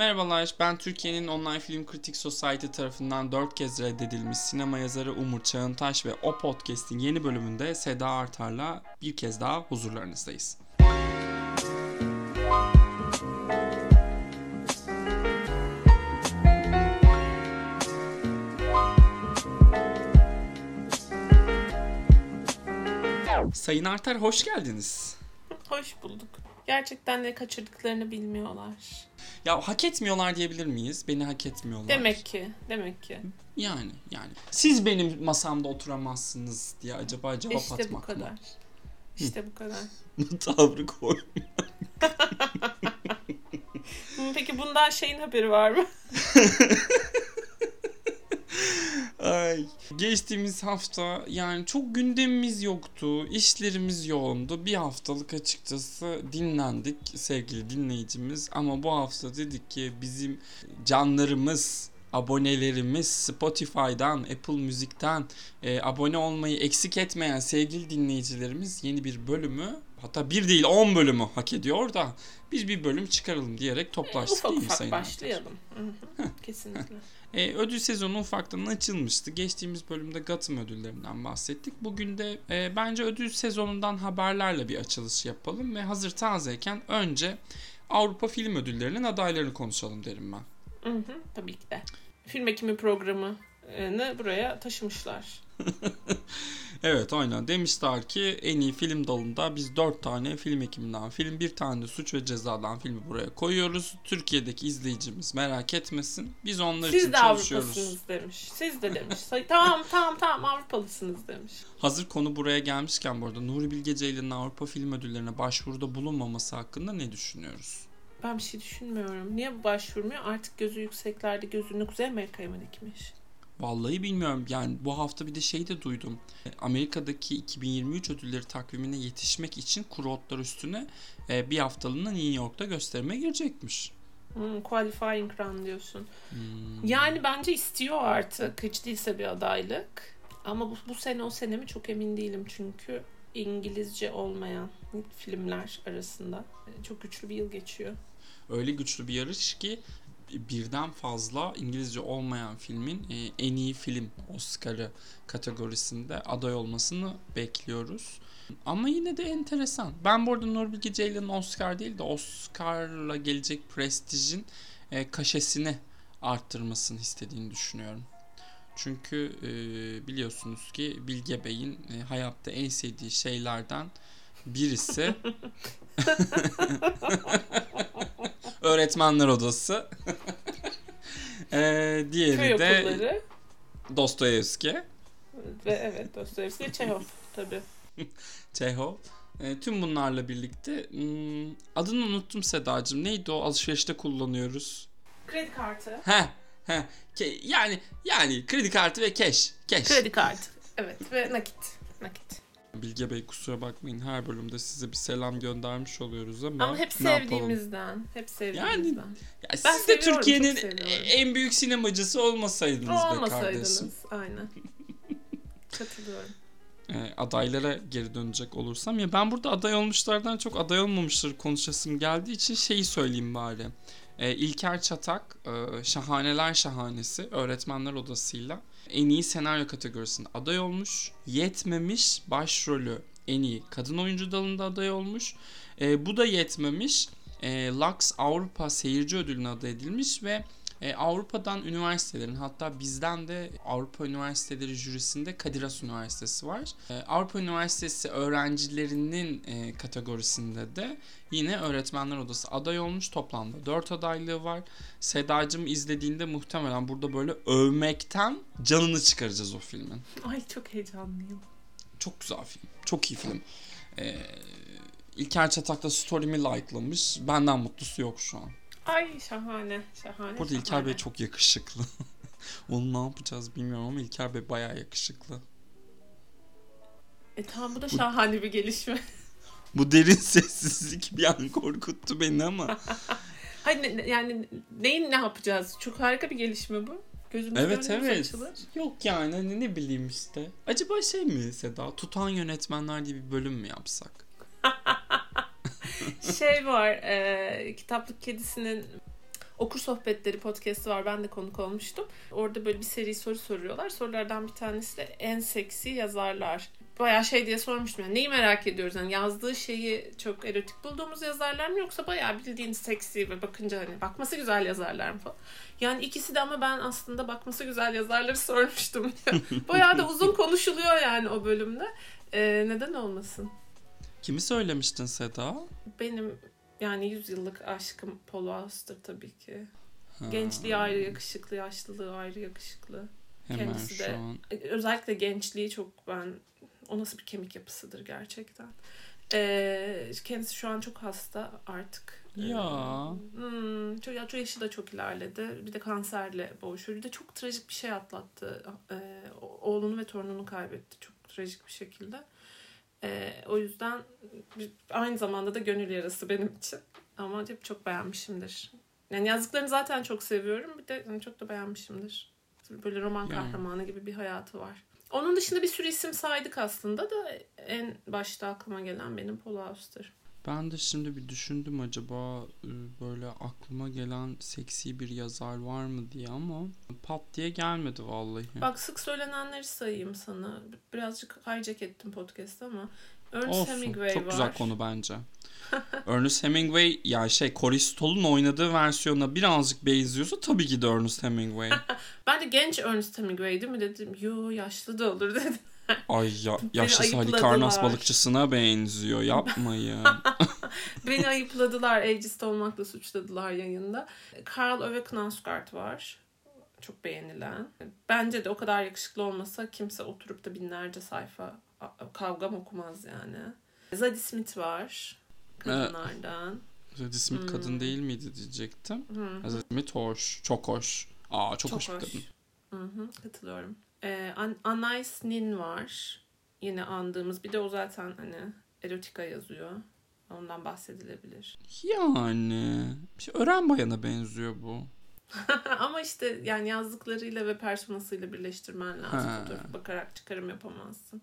Merhabalar, ben Türkiye'nin Online Film Critic Society tarafından 4 kez reddedilmiş sinema yazarı Umur Çağıntaş ve o podcast'in yeni bölümünde Seda Artar'la bir kez daha huzurlarınızdayız. Sayın Artar hoş geldiniz. Hoş bulduk. Gerçekten ne kaçırdıklarını bilmiyorlar. Ya hak etmiyorlar diyebilir miyiz? Beni hak etmiyorlar. Demek ki, demek ki. Yani yani. Siz benim masamda oturamazsınız diye acaba cevap işte atmak bu mı? kadar. İşte bu kadar. Bu tavrı koy. Peki bundan şeyin haberi var mı? Ay. Geçtiğimiz hafta yani çok gündemimiz yoktu. işlerimiz yoğundu. Bir haftalık açıkçası dinlendik sevgili dinleyicimiz. Ama bu hafta dedik ki bizim canlarımız abonelerimiz Spotify'dan, Apple Müzik'ten e, abone olmayı eksik etmeyen sevgili dinleyicilerimiz yeni bir bölümü hatta bir değil 10 bölümü hak ediyor da biz bir bölüm çıkaralım diyerek toplaştık ufak değil mi ufak Sayın başlayalım. Hı hı, Kesinlikle. E, ödül sezonu ufaktan açılmıştı. Geçtiğimiz bölümde Gotham ödüllerinden bahsettik. Bugün de e, bence ödül sezonundan haberlerle bir açılış yapalım ve hazır tazeyken önce Avrupa Film Ödülleri'nin adaylarını konuşalım derim ben. Hı hı, tabii ki de. Film ekimi programını buraya taşımışlar. Evet aynen demişler ki en iyi film dalında biz 4 tane film ekiminden film bir tane de suç ve cezadan filmi buraya koyuyoruz. Türkiye'deki izleyicimiz merak etmesin. Biz onlar için Siz de çalışıyoruz. Avrupasınız demiş. Siz de demiş. Tamam tamam tamam Avrupalısınız demiş. Hazır konu buraya gelmişken bu arada Nuri Bilge Ceylan'ın Avrupa Film Ödülleri'ne başvuruda bulunmaması hakkında ne düşünüyoruz? Ben bir şey düşünmüyorum. Niye başvurmuyor? Artık gözü yükseklerde gözünü Kuzey Amerika'ya mı dikmiş? Vallahi bilmiyorum. Yani bu hafta bir de şey de duydum. Amerika'daki 2023 ödülleri takvimine yetişmek için kuru otlar üstüne e, bir haftalığına New York'ta gösterime girecekmiş. Hmm, qualifying run diyorsun. Hmm. Yani bence istiyor artık. Hiç değilse bir adaylık. Ama bu, bu sene o sene mi çok emin değilim. Çünkü İngilizce olmayan filmler arasında çok güçlü bir yıl geçiyor. Öyle güçlü bir yarış ki birden fazla İngilizce olmayan filmin e, en iyi film Oscar'ı kategorisinde aday olmasını bekliyoruz. Ama yine de enteresan. Ben bu arada Nuri Bilge Ceylan'ın Oscar değil de Oscar'la gelecek prestijin e, kaşesini arttırmasını istediğini düşünüyorum. Çünkü e, biliyorsunuz ki Bilge Bey'in e, hayatta en sevdiği şeylerden birisi Öğretmenler Odası. Ee, diğeri Köy de okulları Dostoyevski, ve evet Dostoyevski Çehov tabii. Çehov. Ee, tüm bunlarla birlikte hmm, adını unuttum Sedacığım. Neydi o alışverişte kullanıyoruz? Kredi kartı. He, he. Yani yani kredi kartı ve cash. Cash. Kredi kartı. Evet ve nakit. Nakit. Bilge Bey kusura bakmayın her bölümde size bir selam göndermiş oluyoruz ama, Ama hep ne yapalım? sevdiğimizden. Hep sevdiğimizden. Ya Ben siz de Türkiye'nin en büyük sinemacısı olmasaydınız be kardeşim. Olmasaydınız. Aynen. Katılıyorum. e, adaylara geri dönecek olursam ya ben burada aday olmuşlardan çok aday olmamışları konuşasım geldiği için şeyi söyleyeyim bari. E, İlker Çatak e, Şahaneler Şahanesi Öğretmenler Odası'yla en iyi senaryo kategorisinde aday olmuş. Yetmemiş başrolü en iyi kadın oyuncu dalında aday olmuş. E, bu da yetmemiş. E, Lux Avrupa Seyirci Ödülü'ne aday edilmiş ve e, Avrupa'dan üniversitelerin hatta bizden de Avrupa Üniversiteleri jürisinde Kadir Has Üniversitesi var. E, Avrupa Üniversitesi öğrencilerinin e, kategorisinde de yine Öğretmenler Odası aday olmuş. Toplamda 4 adaylığı var. Sedacım izlediğinde muhtemelen burada böyle övmekten canını çıkaracağız o filmin. Ay çok heyecanlıyım. Çok güzel film. Çok iyi film. E, İlker Çatak da story'mi like'lamış. Benden mutlusu yok şu an. Ay şahane. Şahane. Burada İlker şahane. Bey çok yakışıklı. Onu ne yapacağız bilmiyorum ama İlker Bey bayağı yakışıklı. E tamam bu da şahane bir gelişme. Bu derin sessizlik bir an korkuttu beni ama. Hayır yani neyin ne yapacağız? Çok harika bir gelişme bu. Gözümüz evet evet. açılır. Yok yani hani ne bileyim işte. Acaba şey mi Seda? Tutan yönetmenler diye bir bölüm mü yapsak? Şey var. E, kitaplık kedisinin Okur Sohbetleri podcast'i var. Ben de konuk olmuştum. Orada böyle bir seri soru soruyorlar. Sorulardan bir tanesi de en seksi yazarlar. Bayağı şey diye sormuştum. Yani neyi merak ediyoruz? Yani yazdığı şeyi çok erotik bulduğumuz yazarlar mı yoksa bayağı bildiğin seksi ve bakınca hani bakması güzel yazarlar mı falan. Yani ikisi de ama ben aslında bakması güzel yazarları sormuştum. bayağı da uzun konuşuluyor yani o bölümde. Ee, neden olmasın? Kimi söylemiştin Seda? Benim yani 100 yıllık aşkım Paul Auster tabii ki. Gençliği ayrı yakışıklı, yaşlılığı ayrı yakışıklı. Hemen kendisi de- an. Özellikle gençliği çok ben o nasıl bir kemik yapısıdır gerçekten. Ee, kendisi şu an çok hasta artık. Ya. Hmm, çok, ya, çok yaşı da çok ilerledi. Bir de kanserle boğuşuyor. Bir de çok trajik bir şey atlattı. Ee, oğlunu ve torununu kaybetti. Çok trajik bir şekilde. Ee, o yüzden aynı zamanda da gönül yarası benim için. Ama hep çok beğenmişimdir. Yani yazdıklarını zaten çok seviyorum. Bir de hani çok da beğenmişimdir. Böyle roman Yani. kahramanı gibi bir hayatı var. Onun dışında bir sürü isim saydık aslında da en başta aklıma gelen benim Paul Auster. Ben de şimdi bir düşündüm acaba e, böyle aklıma gelen seksi bir yazar var mı diye ama pat diye gelmedi vallahi. Bak sık söylenenleri sayayım sana. Birazcık hijack ettim podcast'ı ama. Ernest Olsun. Hemingway Çok var. güzel konu bence. Ernest Hemingway ya şey Corey Stoll'un oynadığı versiyona birazcık benziyorsa tabii ki de Ernest Hemingway. Ben de genç Ernest Hemingway değil mi dedim. Yo yaşlı da olur dedim. Ay ya, yaşlı ayıpladılar. Halikarnas balıkçısına benziyor. Yapmayın. Beni ayıpladılar, ageist olmakla suçladılar yayında. Karl Ove Knausgaard var. Çok beğenilen. Bence de o kadar yakışıklı olmasa kimse oturup da binlerce sayfa kavgam okumaz yani. Zadie Smith var. Kadınlardan. Zadie Smith Hmm. kadın değil miydi diyecektim. Hı. Zadie Smith hoş. Çok hoş. Aa çok, hoş, bir kadın. Hı hı, katılıyorum. Ee, An- Anais Nin var. Yine andığımız. Bir de o zaten hani erotika yazıyor. Ondan bahsedilebilir. Yani bir şey öğren bayana benziyor bu. Ama işte yani yazdıklarıyla ve personasıyla birleştirmen lazım. Bakarak çıkarım yapamazsın.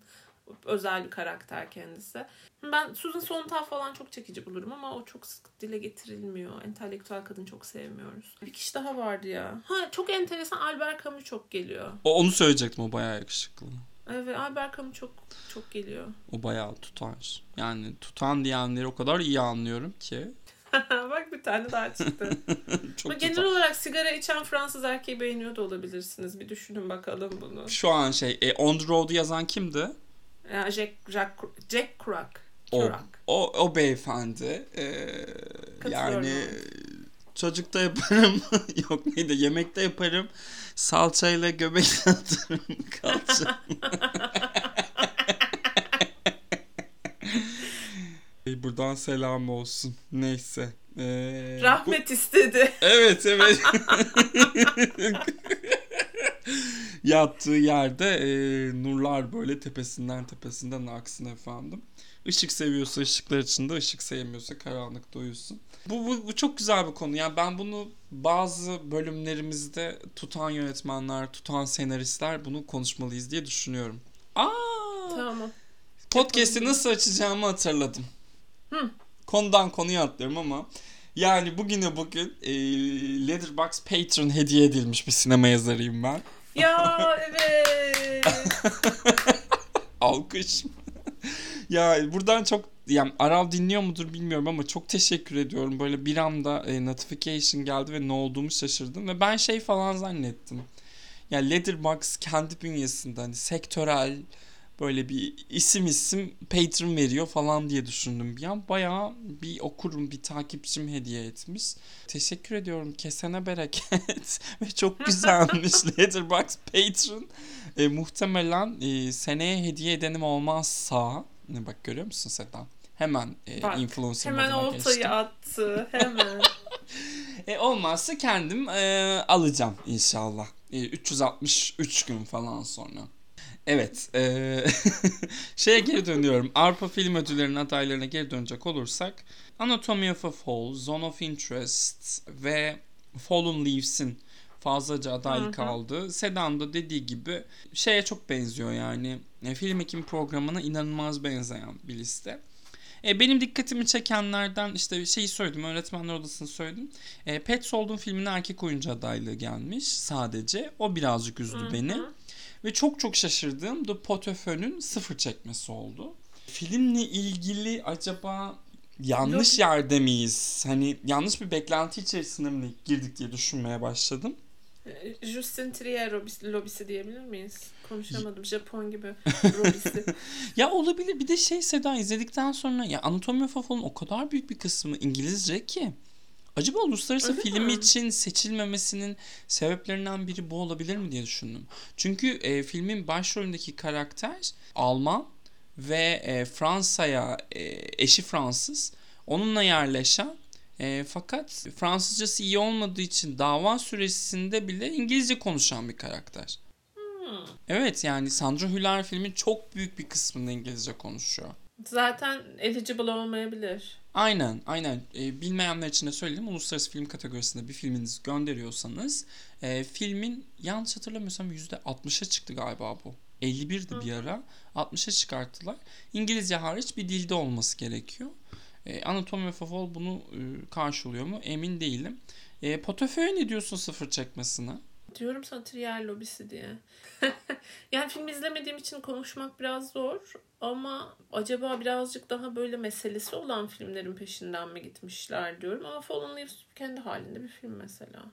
Özel bir karakter kendisi. Ben Susan Sontag falan çok çekici bulurum ama o çok sık dile getirilmiyor. Entelektüel kadın çok sevmiyoruz. Bir kişi daha vardı ya. Ha çok enteresan Albert Camus çok geliyor. O, onu söyleyecektim o bayağı yakışıklı. Evet Albert Camus çok çok geliyor. O bayağı tutar. Yani tutan diyenleri o kadar iyi anlıyorum ki. Bak bir tane daha çıktı. Çok Ama genel tutar. olarak sigara içen Fransız erkeği beğeniyor da olabilirsiniz. Bir düşünün bakalım bunu. Şu an şey e, On the Road'u yazan kimdi? Jack, Jack, Jack Kerouac. O, o, o beyefendi. Katılıyorum yani çocukta yaparım. Yok neydi yemekte yaparım. Salçayla göbek atarım kalça. Buradan selam olsun. Neyse. Ee, bu- Rahmet istedi. Evet evet. Yattığı yerde e, nurlar böyle tepesinden tepesinden aksın efendim. Işık seviyorsa ışıklar içinde, ışık sevmiyorsa karanlıkta uyusun. Bu, bu, bu çok güzel bir konu. Yani ben bunu bazı bölümlerimizde tutan yönetmenler, tutan senaristler bunu konuşmalıyız diye düşünüyorum. Aa! Tamam. Podcast'i nasıl açacağımı hatırladım. Hı. Konudan konuya atlıyorum ama yani bugüne bugün e, Letterboxd Patron hediye edilmiş bir sinema yazarıyım ben. Ya evet. Alkış. ya buradan çok yani Aral dinliyor mudur bilmiyorum ama çok teşekkür ediyorum. Böyle bir anda e, notification geldi ve ne olduğumu şaşırdım ve ben şey falan zannettim. Ya Letterboxd kendi bünyesinde hani sektörel böyle bir isim isim patron veriyor falan diye düşündüm. Bir an bayağı bir okurum, bir takipçim hediye etmiş. Teşekkür ediyorum. Kesene bereket. Ve çok güzelmiş Letterboxd patron. E, muhtemelen e, seneye hediye edenim olmazsa ne bak görüyor musun Sedan? Hemen e, Bak, influencer Hemen oltayı geçtim. attı. Hemen. E, olmazsa kendim e, alacağım inşallah. E, 363 gün falan sonra. Evet. E, şeye geri dönüyorum. Avrupa Film Ödülleri'nin adaylarına geri dönecek olursak Anatomy of a Fall, Zone of Interest ve Fallen Leaves'in fazlaca aday Hı hı. kaldı. Sedan da dediği gibi şeye çok benziyor yani. E, film ekim programına inanılmaz benzeyen bir liste. E, benim dikkatimi çekenlerden işte şeyi söyledim. Öğretmenler odasını söyledim. E, Pet Sold'un filmine erkek oyuncu adaylığı gelmiş sadece. O birazcık üzdü Hı hı. beni. Ve çok çok şaşırdığım The Potofön'ün sıfır çekmesi oldu. Filmle ilgili acaba yanlış Lobi- yerde miyiz? Hani yanlış bir beklenti içerisinde mi girdik diye düşünmeye başladım. Ee, Justin Trier lobisi, lobisi diyebilir miyiz? Konuşamadım. Japon gibi lobisi. Ya olabilir. Bir de şey Seda izledikten sonra ya Anatomy of a Fall'ın o kadar büyük bir kısmı İngilizce ki acaba uluslararası Öyle film mi? için seçilmemesinin sebeplerinden biri bu olabilir mi diye düşündüm. Çünkü e, filmin başrolündeki karakter Alman ve e, Fransa'ya e, eşi Fransız. Onunla yerleşen e, fakat Fransızcası iyi olmadığı için dava süresinde bile İngilizce konuşan bir karakter. Hmm. Evet yani Sandra Hüller filmin çok büyük bir kısmında İngilizce konuşuyor. Zaten eligible olmayabilir. Aynen aynen e, bilmeyenler için de söyleyeyim uluslararası film kategorisinde bir filminizi gönderiyorsanız e, filmin yanlış hatırlamıyorsam %60'a çıktı galiba bu. 51'di bir ara 60'a çıkarttılar. İngilizce hariç bir dilde olması gerekiyor. E, Anatomy of a Fall bunu e, karşılıyor mu emin değilim. E, Potofö'ye ne diyorsun sıfır çekmesine? Diyorum sana Trier lobisi diye. yani film izlemediğim için konuşmak biraz zor. Ama acaba birazcık daha böyle meselesi olan filmlerin peşinden mi gitmişler diyorum. Ama Fallen Leaves kendi halinde bir film mesela.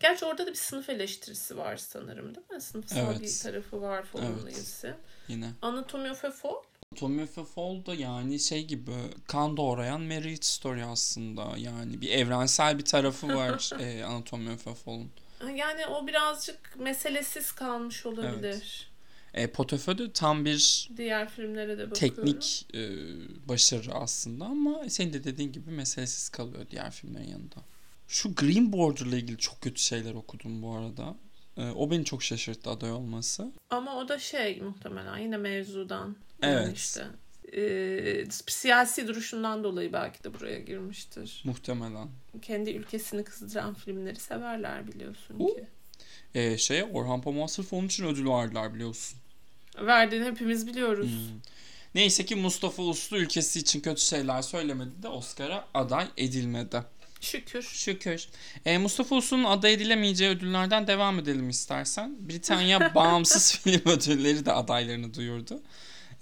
Gerçi orada da bir sınıf eleştirisi var sanırım değil mi? Sınıfsal Evet. bir tarafı var Fallen Evet. Leaves'in. Yine. Anatomy of a Fall. Anatomy of a Fall da yani şey gibi kan doğrayan Marriage Story aslında. Yani bir evrensel bir tarafı var e, Anatomy of a Fall'un. Yani o birazcık meselesiz kalmış olabilir. E, Potofö de tam bir Diğer filmlere de bakıyorum. teknik e, başarı aslında ama senin de dediğin gibi meselesiz kalıyor diğer filmlerin yanında. Şu Green Border'la ilgili çok kötü şeyler okudum bu arada. E, o beni çok şaşırttı aday olması. Ama o da şey muhtemelen yine mevzudan. Evet. Yani işte. Ee, siyasi duruşundan dolayı belki de buraya girmiştir. Muhtemelen. Kendi ülkesini kızdıran filmleri severler biliyorsun Uh. ki. E, şeye Orhan Pamuk'a sırf onun için ödül verdiler biliyorsun. Verdiğini hepimiz biliyoruz. Hmm. Neyse ki Mustafa Uslu ülkesi için kötü şeyler söylemedi de Oscar'a aday edilmedi. Şükür. Şükür. E, Mustafa Uslu'nun aday edilemeyeceği ödüllerden devam edelim istersen. Britanya Bağımsız Film Ödülleri de adaylarını duyurdu.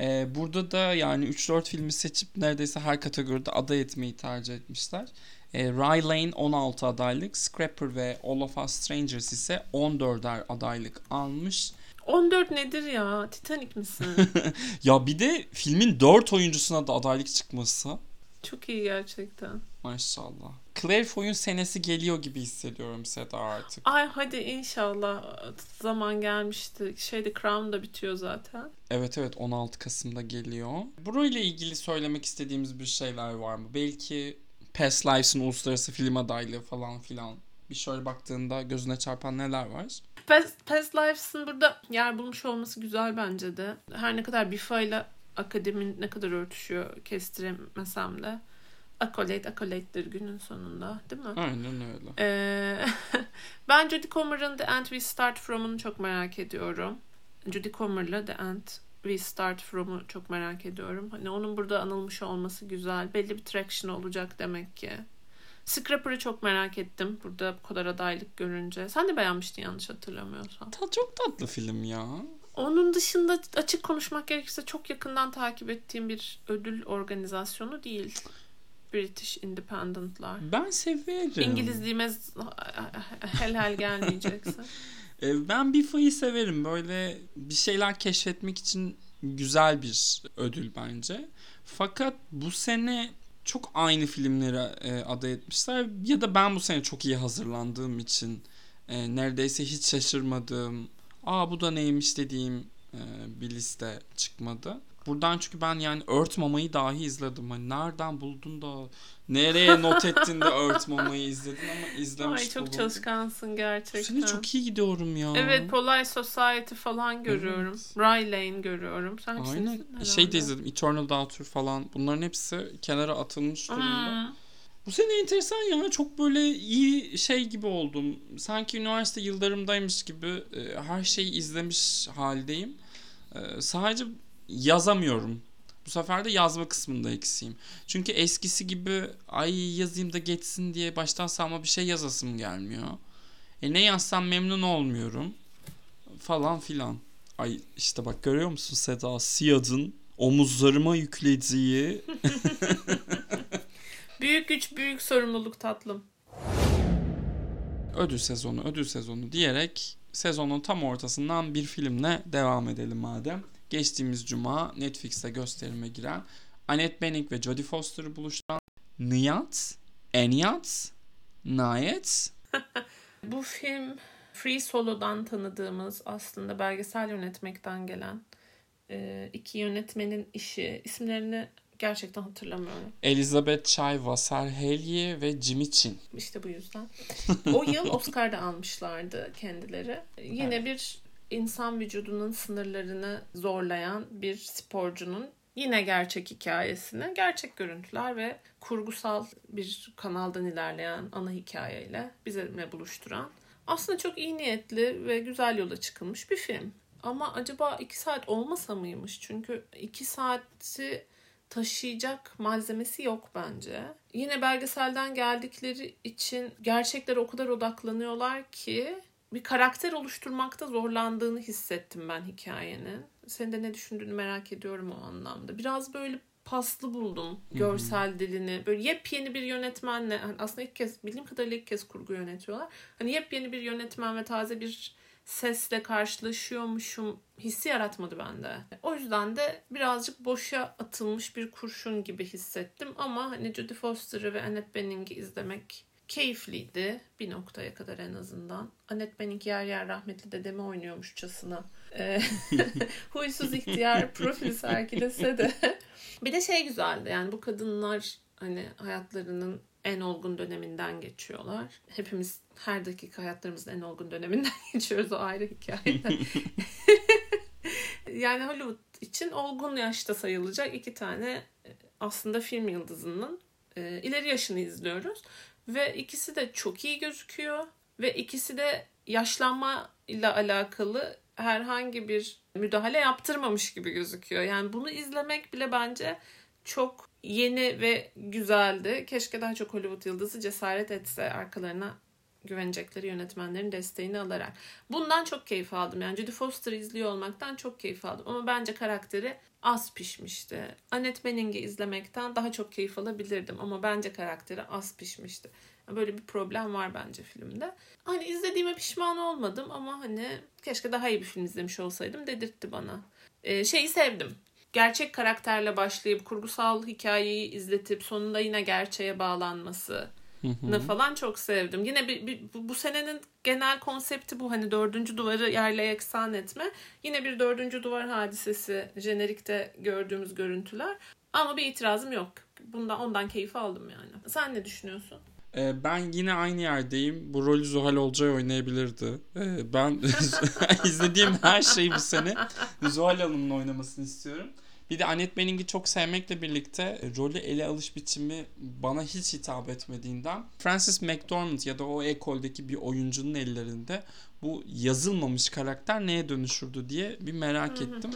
E, burada da yani 3-4 filmi seçip neredeyse her kategoride aday etmeyi tercih etmişler. E, Rye Lane 16 adaylık, Scrapper ve All of Us Strangers ise 14'er adaylık almış. 14 nedir ya? Titanic misin? Ya bir de filmin 4 oyuncusuna da adaylık çıkması. Çok iyi gerçekten. Maşallah. Claire Foy'un senesi geliyor gibi hissediyorum Seda artık. Ay hadi inşallah zaman gelmişti. Şeyde Crown da bitiyor zaten. Evet evet 16 Kasım'da geliyor. Burayla ilgili söylemek istediğimiz bir şeyler var mı? Belki Past Lives'ın uluslararası film adaylığı falan filan. Bir şöyle baktığında gözüne çarpan neler var? Past, Past Lives'ın burada yer bulmuş olması güzel bence de. Her ne kadar Bifa ile akademin ne kadar örtüşüyor kestiremesem de. Accolade accolade'dir günün sonunda değil mi? Aynen öyle. Ee, ben Jodie Comer'ın The End We Start From'unu çok merak ediyorum. Jodie Comer'la The End We Start From'u çok merak ediyorum. Hani onun burada anılmış olması güzel. Belli bir traction olacak demek ki. Scrapper'ı çok merak ettim burada bu kadar adaylık görünce. Sen de beğenmiştin yanlış hatırlamıyorsam. Ta çok tatlı film ya. Onun dışında açık konuşmak gerekirse çok yakından takip ettiğim bir ödül organizasyonu değil. British Independent'lar. Ben severim. İngilizliğime helal gelmeyecekse. E, Ben Bifa'yı severim. Böyle bir şeyler keşfetmek için güzel bir ödül bence. Fakat bu sene çok aynı filmlere e, aday etmişler. Ya da ben bu sene çok iyi hazırlandığım için e, neredeyse hiç şaşırmadığım, aa bu da neymiş dediğim e, bir liste çıkmadı. Buradan çünkü ben yani Earth Mama'yı dahi izledim. Hani nereden buldun da nereye not ettin de Earth Mama'yı izledin ama izlemiş Ay çok bulundun. çalışkansın gerçekten. sene çok iyi gidiyorum ya. Evet Polite Society falan görüyorum. Evet. Rye Lane görüyorum. Sen Aynen. Şey de izledim. Eternal Daughter falan. Bunların hepsi kenara atılmış durumda. Bu sene enteresan ya. Çok böyle iyi şey gibi oldum. Sanki üniversite yıllarımdaymış gibi e, her şeyi izlemiş haldeyim. E, sadece yazamıyorum. Bu sefer de yazma kısmında eksiğim. Çünkü eskisi gibi ay yazayım da geçsin diye baştan savma bir şey yazasım gelmiyor. E ne yazsam memnun olmuyorum. Falan filan. Ay işte bak görüyor musun Seda Siyad'ın omuzlarıma yüklediği Büyük güç büyük sorumluluk tatlım. ödül sezonu ödül sezonu diyerek sezonun tam ortasından bir filmle devam edelim madem. Geçtiğimiz cuma Netflix'te gösterime giren Annette Bening ve Jodie Foster'ı buluşturan Niyat, Eniyat, Nayet Bu film Free Solo'dan tanıdığımız aslında belgesel yönetmekten gelen e, iki yönetmenin işi. İsimlerini gerçekten hatırlamıyorum. Elizabeth Chai, Vasar Helye ve Jimmy Chin. İşte bu yüzden. O yıl Oscar'da almışlardı kendileri. Yine bir insan vücudunun sınırlarını zorlayan bir sporcunun yine gerçek hikayesini, gerçek görüntüler ve kurgusal bir kanaldan ilerleyen ana hikayeyle bizimle buluşturan aslında çok iyi niyetli ve güzel yola çıkılmış bir film. Ama acaba iki saat olmasa mıymış? Çünkü iki saati taşıyacak malzemesi yok bence. Yine belgeselden geldikleri için gerçeklere o kadar odaklanıyorlar ki bir karakter oluşturmakta zorlandığını hissettim ben hikayenin. Senin de ne düşündüğünü merak ediyorum o anlamda. Biraz böyle paslı buldum görsel dilini. Böyle yepyeni bir yönetmenle hani aslında ilk kez bildiğim kadarıyla ilk kez kurgu yönetiyorlar. Hani yepyeni bir yönetmen ve taze bir sesle karşılaşıyormuşum hissi yaratmadı bende. O yüzden de birazcık boşa atılmış bir kurşun gibi hissettim ama hani Jodie Foster'ı ve Annette Bening'i izlemek keyifliydi bir noktaya kadar en azından. Annette Bening yer yer rahmetli dedemi oynuyormuşçasına. Ee, huysuz ihtiyar profili sergilese de. bir de şey güzeldi yani bu kadınlar hani hayatlarının en olgun döneminden geçiyorlar. Hepimiz her dakika hayatlarımızın en olgun döneminden geçiyoruz o ayrı hikaye. yani Hollywood için olgun yaşta sayılacak iki tane aslında film yıldızının e, ileri yaşını izliyoruz. Ve ikisi de çok iyi gözüküyor. Ve ikisi de yaşlanma ile alakalı herhangi bir müdahale yaptırmamış gibi gözüküyor. Yani bunu izlemek bile bence çok yeni ve güzeldi. Keşke daha çok Hollywood yıldızı cesaret etse arkalarına güvenecekleri yönetmenlerin desteğini alarak. Bundan çok keyif aldım. Yani Jodie Foster izliyor olmaktan çok keyif aldım. Ama bence karakteri az pişmişti. Annette Bening'i izlemekten daha çok keyif alabilirdim. Ama bence karakteri az pişmişti. Böyle bir problem var bence filmde. Hani izlediğime pişman olmadım ama hani keşke daha iyi bir film izlemiş olsaydım dedirtti bana. Ee, şeyi sevdim. Gerçek karakterle başlayıp kurgusal hikayeyi izletip sonunda yine gerçeğe bağlanması ne falan çok sevdim. Yine bir, bir, bu senenin genel konsepti bu hani dördüncü duvarı yerle yeksan etme. Yine bir dördüncü duvar hadisesi jenerikte gördüğümüz görüntüler. Ama bir itirazım yok. Bundan ondan keyif aldım yani. Sen ne düşünüyorsun? Ee, ben yine aynı yerdeyim. Bu rolü Zuhal Olcay oynayabilirdi. Ee, ben izlediğim her şeyi bu sene Zuhal Hanım'ın oynamasını istiyorum. Bir de Annette Bening'i çok sevmekle birlikte e, rolü ele alış biçimi bana hiç hitap etmediğinden Francis McDormand ya da o ekoldeki bir oyuncunun ellerinde bu yazılmamış karakter neye dönüşürdü diye bir merak ettim.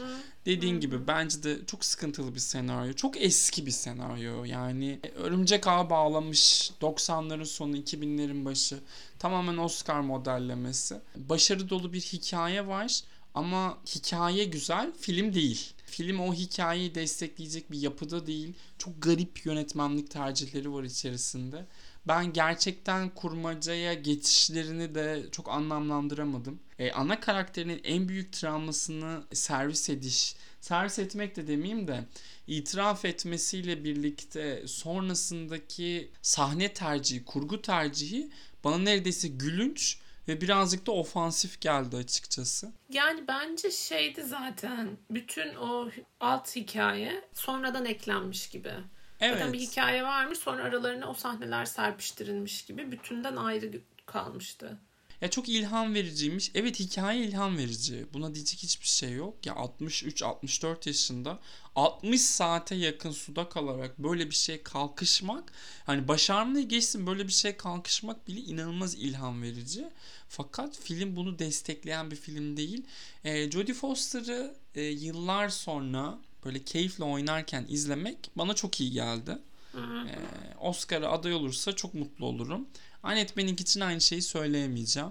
Dediğin gibi bence de çok sıkıntılı bir senaryo. Çok eski bir senaryo. Yani örümcek ağ bağlamış 90'ların sonu 2000'lerin başı tamamen Oscar modellemesi. Başarı dolu bir hikaye var ama hikaye güzel, film değil. Film o hikayeyi destekleyecek bir yapıda değil. Çok garip yönetmenlik tercihleri var içerisinde. Ben gerçekten kurmacaya geçişlerini de çok anlamlandıramadım. Ee, ana karakterinin en büyük travmasını servis ediş, servis etmek de demeyeyim de itiraf etmesiyle birlikte sonrasındaki sahne tercihi, kurgu tercihi bana neredeyse gülünç ve birazcık da ofansif geldi açıkçası. Yani bence şeydi zaten bütün o alt hikaye sonradan eklenmiş gibi. Evet. Zaten bir hikaye varmış sonra aralarına o sahneler serpiştirilmiş gibi bütünden ayrı kalmıştı. Ya çok ilham vericiymiş. Evet hikaye ilham verici. Buna diyecek hiçbir şey yok. Ya 63-64 yaşında 60 saate yakın suda kalarak böyle bir şey kalkışmak hani başarmayı geçsin böyle bir şey kalkışmak bile inanılmaz ilham verici. Fakat film bunu destekleyen bir film değil. E, Jodie Foster'ı e, yıllar sonra böyle keyifle oynarken izlemek bana çok iyi geldi. Ee, Oscar'a aday olursa çok mutlu olurum. Annette Bening için aynı şeyi söyleyemeyeceğim.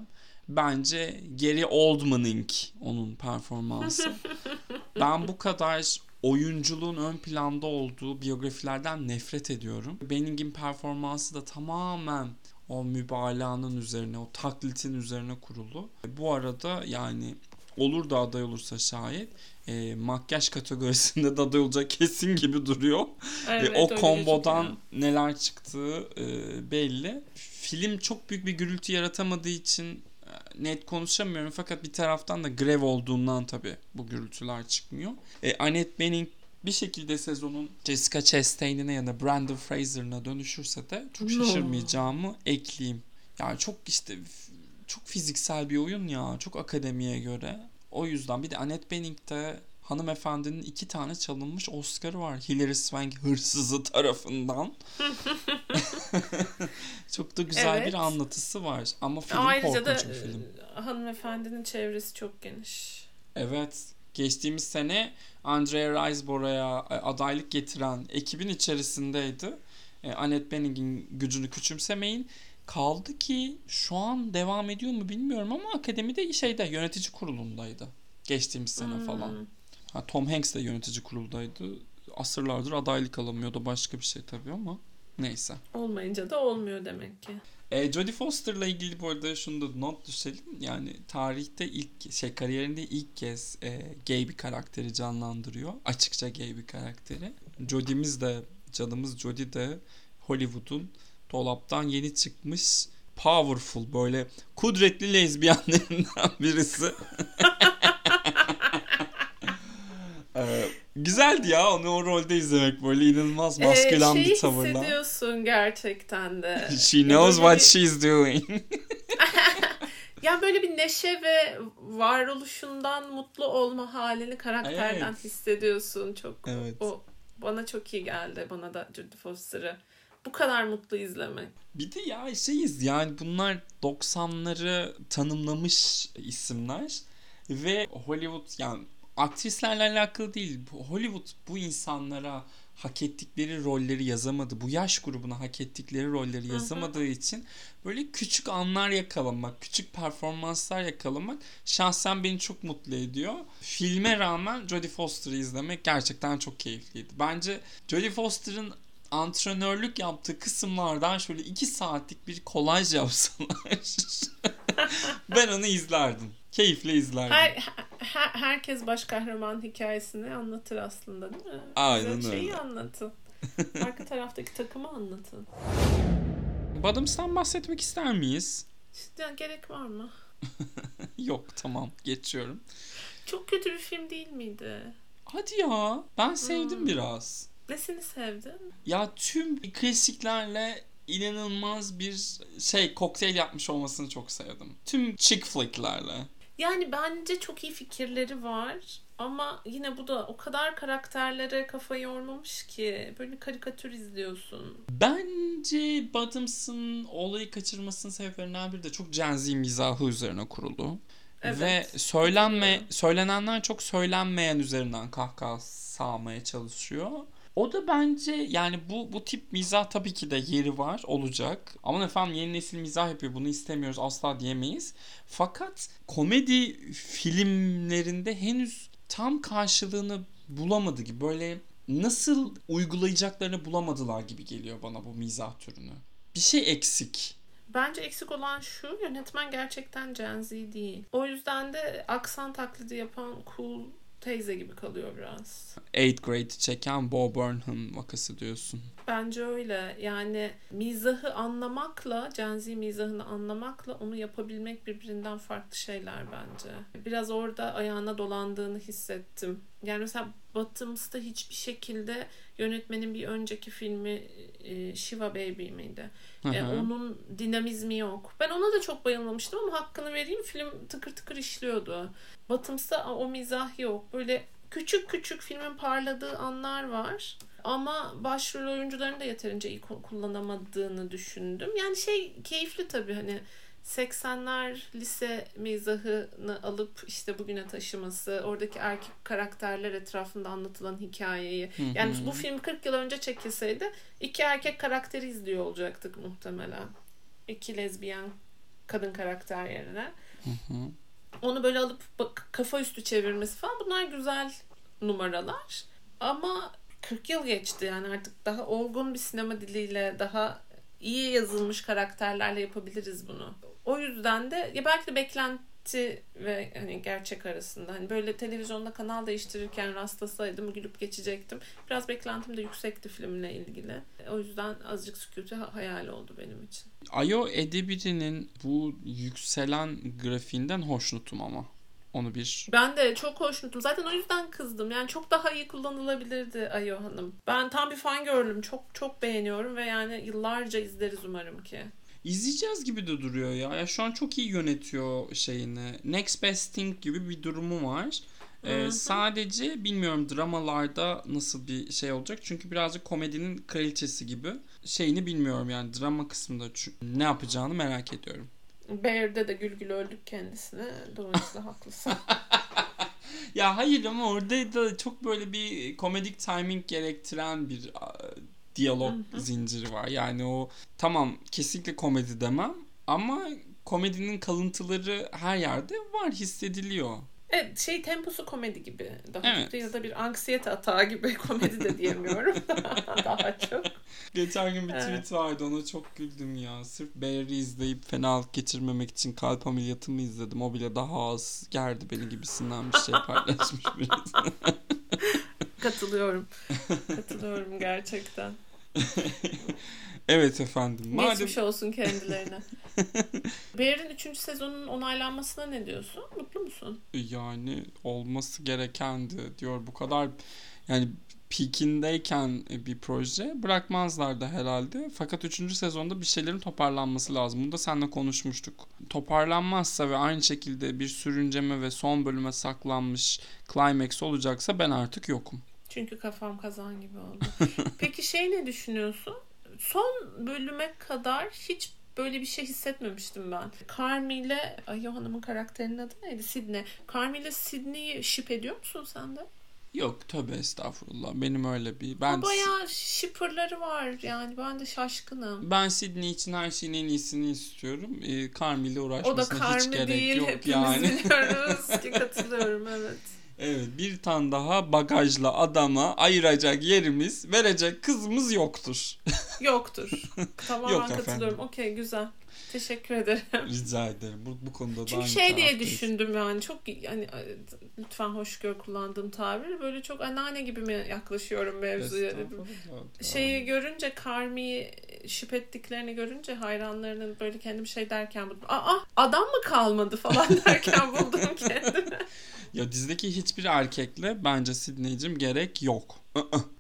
Bence Gary Oldman'ink onun performansı. ben bu kadar oyunculuğun ön planda olduğu biyografilerden nefret ediyorum. Benning'in performansı da tamamen o mübalağanın üzerine, o taklitin üzerine kurulu. Bu arada yani olur da aday olursa şayet e, makyaj kategorisinde de aday olacak kesin gibi duruyor. Evet, E, o kombodan neler çıktığı e, belli. Film çok büyük bir gürültü yaratamadığı için e, net konuşamıyorum fakat bir taraftan da grev olduğundan tabii bu gürültüler çıkmıyor. E, Annette Bening bir şekilde sezonun Jessica Chastain'ine ya da Brandon Fraser'ına dönüşürse de çok şaşırmayacağımı ekleyeyim. Yani çok işte çok fiziksel bir oyun ya. Çok akademiye göre. O yüzden bir de Annette Bening'de hanımefendinin iki tane çalınmış Oscar'ı var. Hilary Swank hırsızı tarafından. çok da güzel Evet. bir anlatısı var. Ama film Ayrıca da korkunç bir film. e, hanımefendinin çevresi çok geniş. Evet. Geçtiğimiz sene Andrea Riseborough'a e, adaylık getiren ekibin içerisindeydi. E, Annette Bening'in gücünü küçümsemeyin. Kaldı ki şu an devam ediyor mu bilmiyorum ama akademide şeyde yönetici kurulundaydı. Geçtiğimiz sene Hmm. falan. Ha, Tom Hanks de yönetici kuruldaydı. Asırlardır adaylık alamıyordu başka bir şey tabii ama neyse. Olmayınca da olmuyor demek ki. E, Jodie Foster'la ilgili bu arada şunu da not düşelim. Yani tarihte ilk şey kariyerinde ilk kez e, gay bir karakteri canlandırıyor. Açıkça gay bir karakteri. Jodie'miz de canımız Jodie de Hollywood'un dolaptan yeni çıkmış powerful böyle kudretli lezbiyenlerinden birisi. Ee, güzeldi ya onu o rolde izlemek böyle inanılmaz maskülen Ee, bir tavırla. Şeyi hissediyorsun gerçekten de. She knows what bir- she's doing. Ya böyle bir neşe ve varoluşundan mutlu olma halini karakterden Evet. hissediyorsun çok. Evet. O bana çok iyi geldi. Bana da Jodie Foster'ı bu kadar mutlu izlemek. Bir de ya şeyiz yani bunlar 90'ları tanımlamış isimler ve Hollywood yani aktrislerle alakalı değil. Hollywood bu insanlara hak ettikleri rolleri yazamadı. Bu yaş grubuna hak ettikleri rolleri yazamadığı için böyle küçük anlar yakalamak, küçük performanslar yakalamak şahsen beni çok mutlu ediyor. Filme rağmen Jodie Foster'ı izlemek gerçekten çok keyifliydi. Bence Jodie Foster'ın antrenörlük yaptığı kısımlardan şöyle iki saatlik bir kolaj yapsalar ben onu izlerdim. Keyifle izlerdim. Her, her, herkes baş kahraman hikayesini anlatır aslında değil mi? Aynen Bize şeyi öyle. anlatın. Arka taraftaki takımı anlatın. Bottoms'tan bahsetmek ister miyiz? Ya, gerek var mı? Yok tamam geçiyorum. Çok kötü bir film değil miydi? Hadi ya ben sevdim Hmm. biraz. Nesini sevdin? Ya tüm klasiklerle inanılmaz bir şey kokteyl yapmış olmasını çok sevdim. Tüm chick flick'lerle. Yani bence çok iyi fikirleri var. Ama yine bu da o kadar karakterlere kafa yormamış ki. Böyle karikatür izliyorsun. Bence Bottoms'ın olayı kaçırmasının sebeplerinden biri de çok Gen Z mizahı üzerine kurulu. Evet, Ve söylenme, söylenenler çok söylenmeyen üzerinden kahkaha sağmaya çalışıyor. O da bence yani bu bu tip mizah tabii ki de yeri var olacak. Ama efendim yeni nesil mizah yapıyor bunu istemiyoruz asla diyemeyiz. Fakat komedi filmlerinde henüz tam karşılığını bulamadı gibi böyle nasıl uygulayacaklarını bulamadılar gibi geliyor bana bu mizah türünü. Bir şey eksik. Bence eksik olan şu yönetmen gerçekten Gen Z değil. O yüzden de aksan taklidi yapan cool teyze gibi kalıyor biraz. 8th grade çeken Bo Burnham vakası diyorsun. Bence öyle. Yani mizahı anlamakla, Gen Z mizahını anlamakla onu yapabilmek birbirinden farklı şeyler bence. Biraz orada ayağına dolandığını hissettim. Yani mesela Bottoms'ta hiçbir şekilde yönetmenin bir önceki filmi e, Shiva Baby miydi? Hı E, hı. onun dinamizmi yok. Ben ona da çok bayılmamıştım ama hakkını vereyim film tıkır tıkır işliyordu. Bottoms'ta o mizah yok. Böyle küçük küçük filmin parladığı anlar var. Ama başrol oyuncularını da yeterince iyi ku- kullanamadığını düşündüm. Yani şey keyifli tabii hani 80'ler lise mizahını alıp işte bugüne taşıması, oradaki erkek karakterler etrafında anlatılan hikayeyi. Yani bu film 40 yıl önce çekilseydi iki erkek karakteri izliyor olacaktık muhtemelen. İki lezbiyen kadın karakter yerine. Onu böyle alıp bak, kafa üstü çevirmesi falan bunlar güzel numaralar. Ama 40 yıl geçti yani artık daha olgun bir sinema diliyle daha iyi yazılmış karakterlerle yapabiliriz bunu. O yüzden de ya belki de beklenti ve hani gerçek arasında hani böyle televizyonda kanal değiştirirken rastlasaydım gülüp geçecektim. Biraz beklentim de yüksekti filmle ilgili. O yüzden azıcık sükutu ha- hayal oldu benim için. Ayo Edebiri'nin bu yükselen grafiğinden hoşnutum ama. Onu bir Ben de çok hoşnutum. Zaten o yüzden kızdım. Yani çok daha iyi kullanılabilirdi Ayo Hanım. Ben tam bir fan gördüm. Çok çok beğeniyorum ve yani yıllarca izleriz umarım ki. izleyeceğiz gibi de duruyor ya. Ya şu an çok iyi yönetiyor şeyini. Next Best Thing gibi bir durumu var. Ee, sadece bilmiyorum dramalarda nasıl bir şey olacak. Çünkü birazcık komedinin kraliçesi gibi. Şeyini bilmiyorum yani drama kısmında ne yapacağını merak ediyorum. Bear'de de gül gül öldük kendisine. Dolayısıyla haklısın. Ya hayır ama orada da çok böyle bir komedik timing gerektiren bir diyalog zinciri var. Yani o tamam kesinlikle komedi demem ama komedinin kalıntıları her yerde var hissediliyor. Evet şey temposu komedi gibi. Daha Evet. ya da bir anksiyete atağı gibi komedi de diyemiyorum. Daha çok. Geçen gün bir Evet. tweet vardı ona çok güldüm ya. Sırf Bear'ı izleyip fenalık geçirmemek için kalp ameliyatımı izledim. O bile daha az gerdi beni gibisinden bir şey paylaşmış birisi. Katılıyorum. Katılıyorum gerçekten. evet efendim. Madem Geçmiş olsun kendilerine. Bear'in 3. sezonun onaylanmasına ne diyorsun? Mutlu musun? yani olması gerekendi diyor bu kadar yani peakindeyken bir proje bırakmazlardı herhalde. Fakat 3. sezonda bir şeylerin toparlanması lazım. Bunu da seninle konuşmuştuk. Toparlanmazsa ve aynı şekilde bir sürünceme ve son bölüme saklanmış climax olacaksa ben artık yokum. Çünkü kafam kazan gibi oldu. Peki şey ne düşünüyorsun? Son bölüme kadar hiç böyle bir şey hissetmemiştim ben. Carmi ile Ayo Hanım'ın karakterinin adı neydi? Sydney. Carmi ile Sydney'i ship ediyor musun sen de? Yok tövbe estağfurullah. Benim öyle bir Ben ben bayağı shipperları var yani ben de şaşkınım. ben Sydney için her şeyin en iyisini istiyorum. Ee, Carmi ile O da uğraşmasına hiç Carmi gerek değil yok hepimiz yani. biliyoruz ki katılıyorum evet. Evet bir tane daha bagajla adama ayıracak yerimiz, verecek kızımız yoktur. Yoktur. Tamamen Yok katılıyorum. Okey güzel. Teşekkür ederim. Rica ederim. Bu, bu konuda da Çünkü şey diye düşündüm yani çok yani lütfen hoş gör kullandığım tabir böyle çok anneanne gibi mi yaklaşıyorum mevzuya dedim. Şeyi görünce Carmi'yi şüp ettiklerini görünce hayranlarının böyle kendim şey derken buldum. Aa adam mı kalmadı falan derken buldum kendimi. Ya dizideki hiçbir erkekle bence Sidney'cim gerek yok.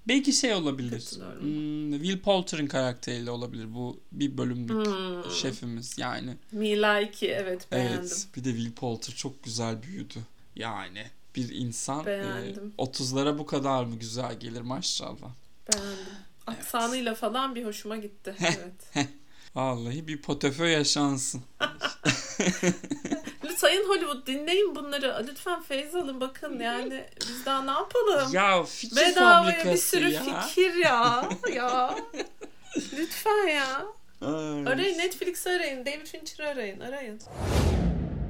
Belki şey olabilir. Hmm, Will Poulter'ın karakteriyle olabilir bu bir bölümlük Hmm. şefimiz yani. Milaiki evet beğendim. Evet bir de Will Poulter çok güzel büyüdü. Yani bir insan e, Beğendim. 30'lara bu kadar mı güzel gelir maşallah. Beğendim. Aksanıyla falan bir hoşuma gitti. Evet. Vallahi bir potefö yaşansın. Sayın Hollywood dinleyin bunları. Lütfen feyz alın bakın yani biz daha ne yapalım? Ya fikir Bedavaya bir sürü ya. fikir ya. ya. Lütfen ya. Ay. Arayın Netflix'i arayın. David Fincher'ı arayın. Arayın.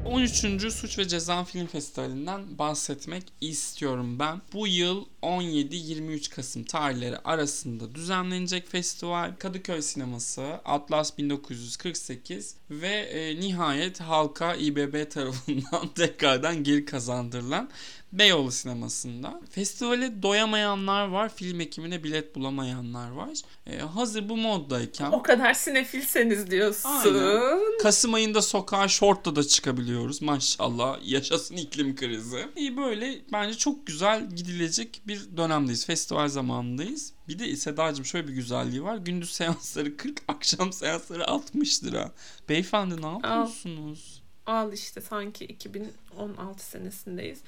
13. Suç ve Ceza Film Festivali'nden bahsetmek istiyorum ben. Bu yıl 17-23 Kasım tarihleri arasında düzenlenecek festival Kadıköy Sineması, Atlas 1948 ve e, nihayet halka İBB tarafından tekrardan geri kazandırılan Beyoğlu Sineması'nda. Festivale doyamayanlar var, film ekimine bilet bulamayanlar var. E, hazır bu moddayken... O kadar sinefilseniz diyorsun. Aynen. Kasım ayında sokağa şortla da çıkabiliyoruz maşallah. Yaşasın iklim krizi. İyi böyle bence çok güzel gidilecek bir dönemdeyiz. Festival zamanındayız. Bir de Sedacığım şöyle bir güzelliği var. Gündüz seansları 40, akşam seansları 60 lira. Beyefendi ne yapıyorsunuz? Al işte sanki 2016 senesindeyiz.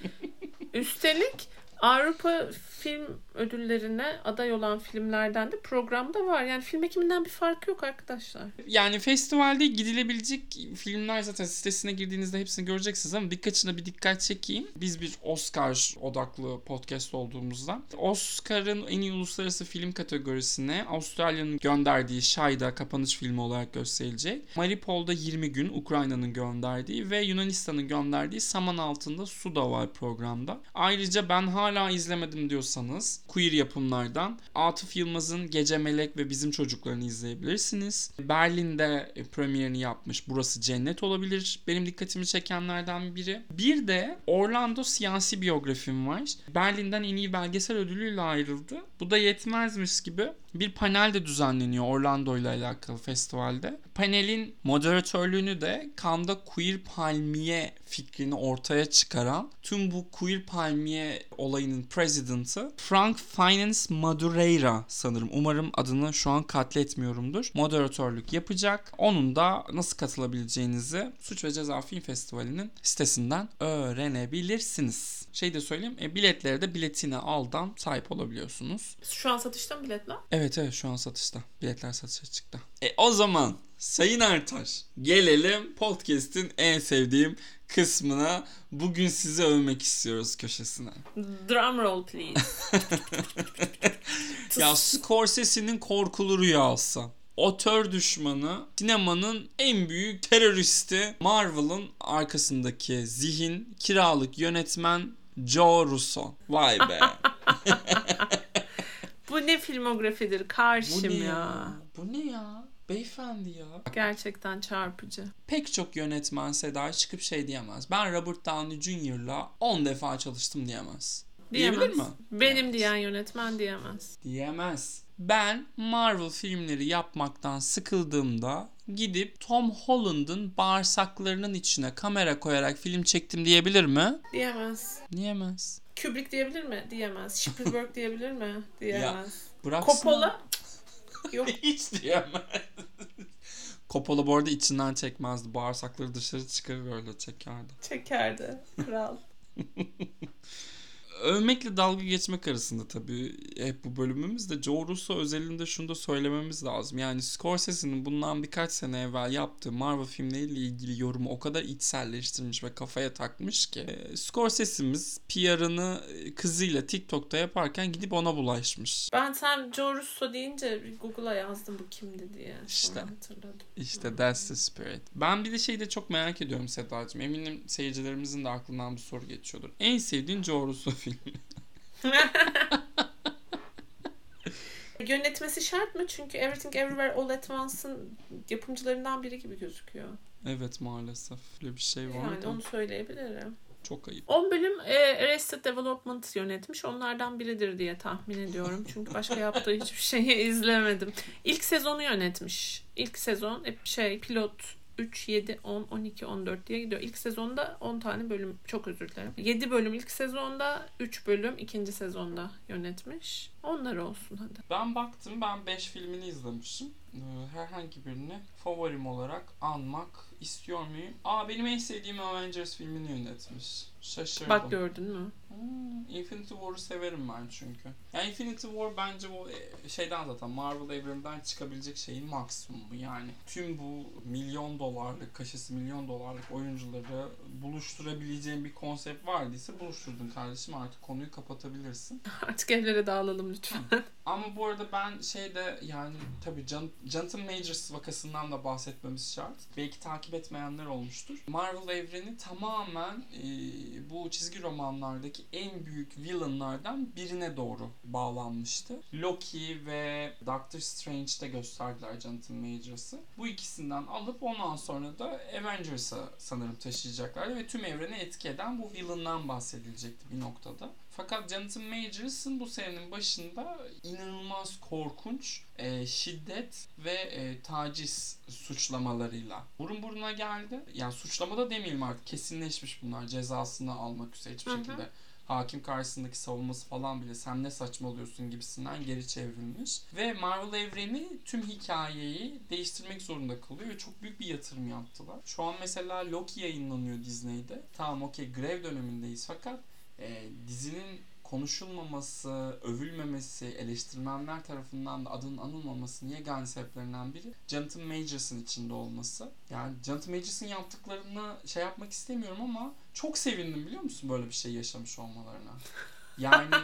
Üstelik Avrupa Film Ödülleri'ne aday olan filmlerden de programda var. Yani film ekiminden bir fark yok arkadaşlar. Yani festivalde gidilebilecek filmler zaten sitesine girdiğinizde hepsini göreceksiniz ama birkaçına bir dikkat çekeyim. Biz bir Oscar odaklı podcast olduğumuzdan. Oscar'ın en iyi uluslararası film kategorisine Avustralya'nın gönderdiği Şayda kapanış filmi olarak gösterilecek. Maripol'da 20 gün Ukrayna'nın gönderdiği ve Yunanistan'ın gönderdiği Saman Altında Su da var programda. Ayrıca ben hala izlemedim diyorsanız queer yapımlardan Atıf Yılmaz'ın Gece Melek ve Bizim Çocuklarını izleyebilirsiniz. Berlin'de premierini yapmış Burası Cennet olabilir. Benim dikkatimi çekenlerden biri. Bir de Orlando siyasi biyografim var. Berlin'den en iyi belgesel ödülüyle ayrıldı. Bu da yetmezmiş gibi bir panel de düzenleniyor Orlando ile alakalı festivalde. Panelin moderatörlüğünü de Cannes'da Queer Palmiye fikrini ortaya çıkaran tüm bu Queer Palmiye olayının president'ı Frank Finance Madureira sanırım. Umarım adını şu an katletmiyorumdur. Moderatörlük yapacak. Onun da nasıl katılabileceğinizi Suç ve Ceza Film Festivali'nin sitesinden öğrenebilirsiniz. Şey de söyleyeyim, e, biletleri de biletine aldan sahip olabiliyorsunuz. Şu an satışta mı biletler? Evet evet şu an satışta. Biletler satışa çıktı. E o zaman Sayın Ertaş gelelim podcast'in en sevdiğim kısmına. Bugün sizi övmek istiyoruz köşesine. Drum roll please. Ya Scorsese'nin korkulu rüyası. Otör düşmanı, sinemanın en büyük teröristi, Marvel'ın arkasındaki zihin, kiralık yönetmen Joe Russo. Vay be. Bu ne filmografidir Bu karşım ne ya. ya? Bu ne ya? Beyefendi ya. Gerçekten çarpıcı. Pek çok yönetmen Seda çıkıp şey diyemez. Ben Robert Downey Jr.'la 10 defa çalıştım diyemez. Diyemez. Diyebilir mi? Benim Diyemez. diyen yönetmen diyemez. Diyemez. Ben Marvel filmleri yapmaktan sıkıldığımda gidip Tom Holland'ın bağırsaklarının içine kamera koyarak film çektim diyebilir mi? Diyemez. Diyemez. Kubrick diyebilir mi? Diyemez. Spielberg diyebilir mi? Diyemez. Bıraksın. Coppola? Yok. Hiç diyemez. Coppola bu arada içinden çekmezdi. Bağırsakları dışarı çıkarır öyle çekerdi. Çekerdi. Kral. Övmekle dalga geçmek arasında tabii hep bu bölümümüzde Joe Russo özelinde şunu da söylememiz lazım. Yani Scorsese'nin bundan birkaç sene evvel yaptığı Marvel filmleriyle ilgili yorumu o kadar içselleştirmiş ve kafaya takmış ki e, Scorsese'miz PR'ını kızıyla TikTok'ta yaparken gidip ona bulaşmış. Ben sen Joe Russo deyince Google'a yazdım bu kimdi diye. İşte. hatırladım. İşte that's the spirit. Ben bir de şeyi de çok merak ediyorum Sedacığım. Eminim seyircilerimizin de aklından bir soru geçiyordur. En sevdiğin Joe Russo filmi. Yönetmesi şart mı? Çünkü Everything Everywhere All at Once'ın yapımcılarından biri gibi gözüküyor. evet maalesef. Öyle bir şey var Yani da. onu söyleyebilirim. Çok ayıp. 10 bölüm e, Arrested Development yönetmiş. Onlardan biridir diye tahmin ediyorum. Çünkü başka yaptığı hiçbir şeyi izlemedim. İlk sezonu yönetmiş. İlk sezon hep şey pilot 3, 7, 10, 12, 14 diye gidiyor. İlk sezonda 10 tane bölüm. Çok özür dilerim. 7 bölüm ilk sezonda, 3 bölüm ikinci sezonda yönetmiş. Onlar olsun hadi. Ben baktım ben 5 filmini izlemişim. Ee, Herhangi birini favorim olarak anmak istiyor muyum? Aa benim en sevdiğim Avengers filmini yönetmiş. Şaşırdım. Bak gördün mü? Hmm, Infinity War'u severim ben çünkü. Yani Infinity War bence o e, şeyden zaten Marvel evreninden çıkabilecek şeyin maksimumu. Yani tüm bu milyon dolarlık, kaşesi milyon dolarlık oyuncuları buluşturabileceğin bir konsept vardıysa buluşturdun kardeşim artık konuyu kapatabilirsin. Artık evlere dağılalım lütfen. Ama bu arada ben şeyde yani tabii Jon- Jonathan Majors vakasından da bahsetmemiz şart. Belki takip etmeyenler olmuştur. Marvel evreni tamamen e, bu çizgi romanlardaki en büyük villainlardan birine doğru bağlanmıştı. Loki ve Doctor Strange'de gösterdiler Jonathan Majors'ı. Bu ikisinden alıp ondan sonra da Avengers'a sanırım taşıyacaklardı ve tüm evreni etki eden bu villain'dan bahsedilecekti bir noktada. Fakat Jonathan Majors'ın bu serinin başında inanılmaz korkunç e, şiddet ve e, taciz suçlamalarıyla burun buruna geldi. Yani suçlama da demeyelim artık kesinleşmiş bunlar cezasını almak üzere hiçbir Hı hı. şekilde hakim karşısındaki savunması falan bile sen ne saçmalıyorsun gibisinden geri çevrilmiş. Ve Marvel evreni tüm hikayeyi değiştirmek zorunda kalıyor ve çok büyük bir yatırım yaptılar. Şu an mesela Loki yayınlanıyor Disney'de. Tamam okey grev dönemindeyiz fakat e, dizinin konuşulmaması, övülmemesi, eleştirmenler tarafından da adının anılmamasının yegane sebeplerinden biri Jonathan Majors'ın içinde olması. Yani Jonathan Majors'ın yaptıklarını şey yapmak istemiyorum ama çok sevindim biliyor musun böyle bir şey yaşamış olmalarına. Yani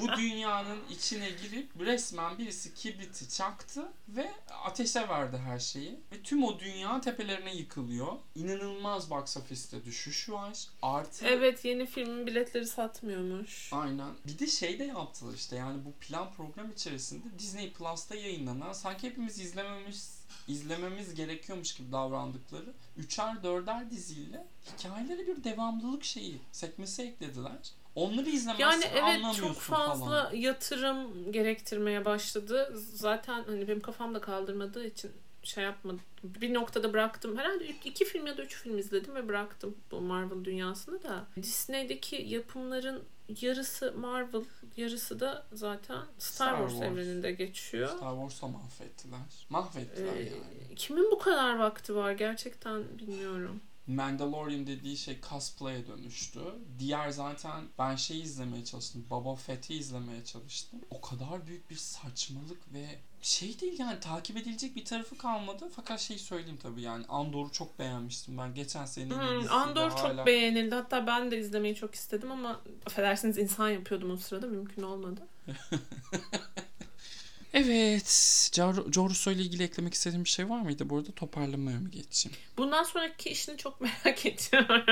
bu dünyanın içine girip resmen birisi kibriti çaktı ve ateşe verdi her şeyi. Ve tüm o dünya tepelerine yıkılıyor. İnanılmaz box office'te düşüş var. Artı Evet yeni filmin biletleri satmıyormuş. Aynen. Bir de şey de yaptılar işte yani bu plan program içerisinde Disney Plus'ta yayınlanan sanki hepimiz izlememiz izlememiz gerekiyormuş gibi davrandıkları üçer dörder diziyle hikayeleri bir devamlılık şeyi sekmesi eklediler. Onları izlemezsen Yani evet çok fazla falan. yatırım gerektirmeye başladı. Zaten hani benim kafam da kaldırmadığı için şey yapmadım. Bir noktada bıraktım. Herhalde iki film ya da üç film izledim ve bıraktım bu Marvel dünyasını da. Disney'deki yapımların yarısı Marvel, yarısı da zaten Star, Star Wars, Wars. evreninde geçiyor. Star Wars'a mahvettiler. Mahvettiler Ee, yani. kimin bu kadar vakti var gerçekten bilmiyorum. Mandalorian dediği şey cosplay'e dönüştü. Diğer zaten ben şey izlemeye çalıştım. Boba Fett'i izlemeye çalıştım. O kadar büyük bir saçmalık ve şey değil yani takip edilecek bir tarafı kalmadı. Fakat şey söyleyeyim tabii yani Andor'u çok beğenmiştim. Ben geçen sene Hmm, Andor çok beğenildi. Hatta ben de izlemeyi çok istedim ama affedersiniz insan yapıyordum o sırada mümkün olmadı. Evet. Joruso ile ilgili eklemek istediğim bir şey var mıydı? Bu arada toparlamaya mı geçeyim? Bundan sonraki işini çok merak ediyorum.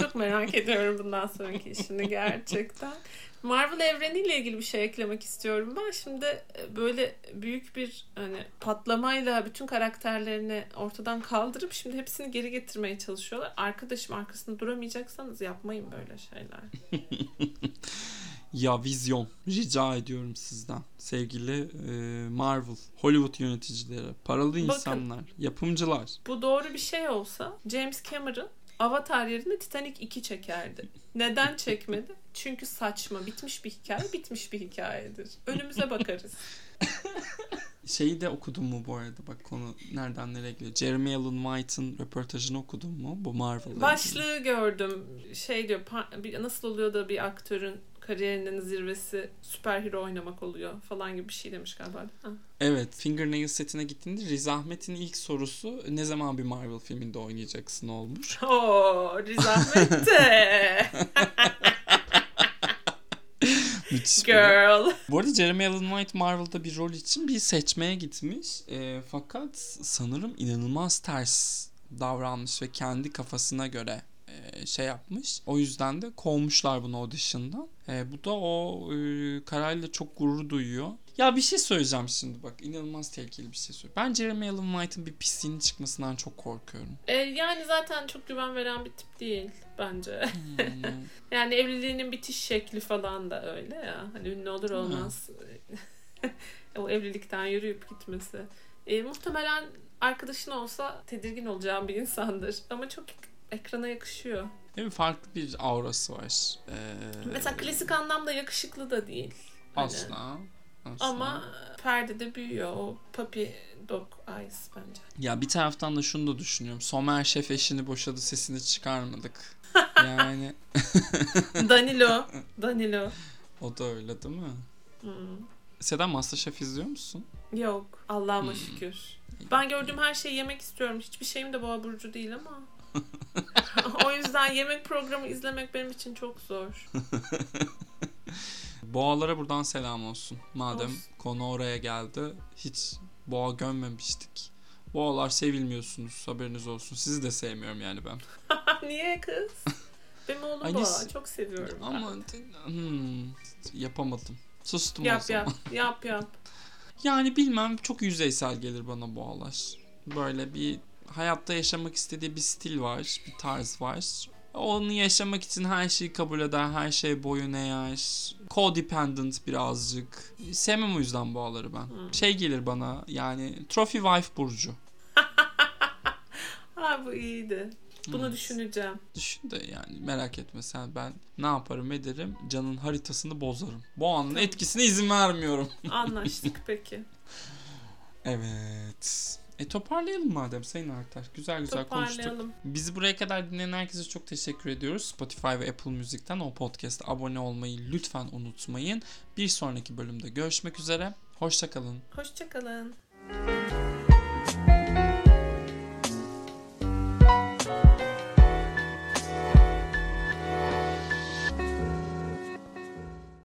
çok merak ediyorum bundan sonraki işini gerçekten. Marvel evreniyle ilgili bir şey eklemek istiyorum ben. Şimdi e, böyle büyük bir hani patlamayla bütün karakterlerini ortadan kaldırıp şimdi hepsini geri getirmeye çalışıyorlar. Arkadaşım arkasında duramayacaksanız yapmayın böyle şeyler. Ya vizyon rica ediyorum sizden sevgili e, Marvel, Hollywood yöneticileri, paralı Bakın. insanlar, yapımcılar. Bu doğru bir şey olsa James Cameron Avatar yerine Titanic 2 çekerdi. Neden çekmedi? Çünkü saçma. Bitmiş bir hikaye, bitmiş bir hikayedir. Önümüze bakarız. Şeyi de okudun mu bu arada? Bak konu nereden nereye gidiyor. Jeremy Allen White'ın röportajını okudun mu? Bu Marvel'la Başlığı gördüm. Şey diyor, nasıl oluyor da bir aktörün kariyerinin zirvesi süperhero oynamak oluyor falan gibi bir şey demiş galiba. Ha. Evet, Fingernail setine gittiğinde Riz Ahmet'in ilk sorusu ne zaman bir Marvel filminde oynayacaksın olmuş. Oo, Riz Ahmet de. Müthiş Girl. Bu arada Jeremy Allen White Marvel'da bir rol için bir seçmeye gitmiş. E, fakat sanırım inanılmaz ters davranmış ve kendi kafasına göre e, şey yapmış. O yüzden de kovmuşlar bunu audition'dan. E, bu da o e, kararıyla çok gurur duyuyor. Ya bir şey söyleyeceğim şimdi bak inanılmaz tehlikeli bir şey söyleyeyim. Ben Jeremy Allen White'ın bir pisliğinin çıkmasından çok korkuyorum. E, yani zaten çok güven veren bir tip değil bence. Hmm. Yani evliliğinin bitiş şekli falan da öyle ya. Hani ünlü olur olmaz. o evlilikten yürüyüp gitmesi. E, muhtemelen arkadaşın olsa tedirgin olacağım bir insandır. Ama çok ekrana yakışıyor. Değil mi? Farklı bir aurası var. Ee, Mesela klasik anlamda yakışıklı da değil. Hani. Asla. asla. Ama perdede büyüyor. O puppy dog eyes bence. Ya bir taraftan da şunu da düşünüyorum. Somer Şef eşini boşadı sesini çıkarmadık. Yani Danilo. Danilo. o da öyle değil mi? Hmm. Seda Masterchef izliyor musun? Yok. Allah'ıma Hmm. şükür. Ben gördüğüm her şeyi yemek istiyorum. Hiçbir şeyim de boğa burcu değil ama. o yüzden yemek programı izlemek benim için çok zor. Boğalara buradan selam olsun. Madem Olsun. konu oraya geldi. Hiç boğa gömmemiştik. Boğalar sevilmiyorsunuz haberiniz olsun. Sizi de sevmiyorum yani ben. Niye kız? Benim oğlum Ay, boğa. Çok seviyorum. ben. Ama hmm, yapamadım. Sustum o Yap zaman. yap. Yap yap. Yani bilmem çok yüzeysel gelir bana boğalar. Böyle bir hayatta yaşamak istediği bir stil var, bir tarz var. Onu yaşamak için her şeyi kabul eder, her şey boyun eğer. Codependent birazcık. Sevmem o yüzden boğaları ben. Hmm. Şey gelir bana yani Trophy Wife Burcu. Ha bu iyiydi. Bunu Hmm. düşüneceğim. Düşün de yani merak etme sen ben ne yaparım ederim canın haritasını bozarım. Boğanın etkisine izin vermiyorum. Anlaştık peki. Evet. E toparlayalım madem Sayın Artar. Güzel güzel konuştuk. Bizi buraya kadar dinleyen herkese çok teşekkür ediyoruz. Spotify ve Apple Müzik'ten o podcast'a abone olmayı lütfen unutmayın. Bir sonraki bölümde görüşmek üzere. Hoşçakalın. Hoşçakalın.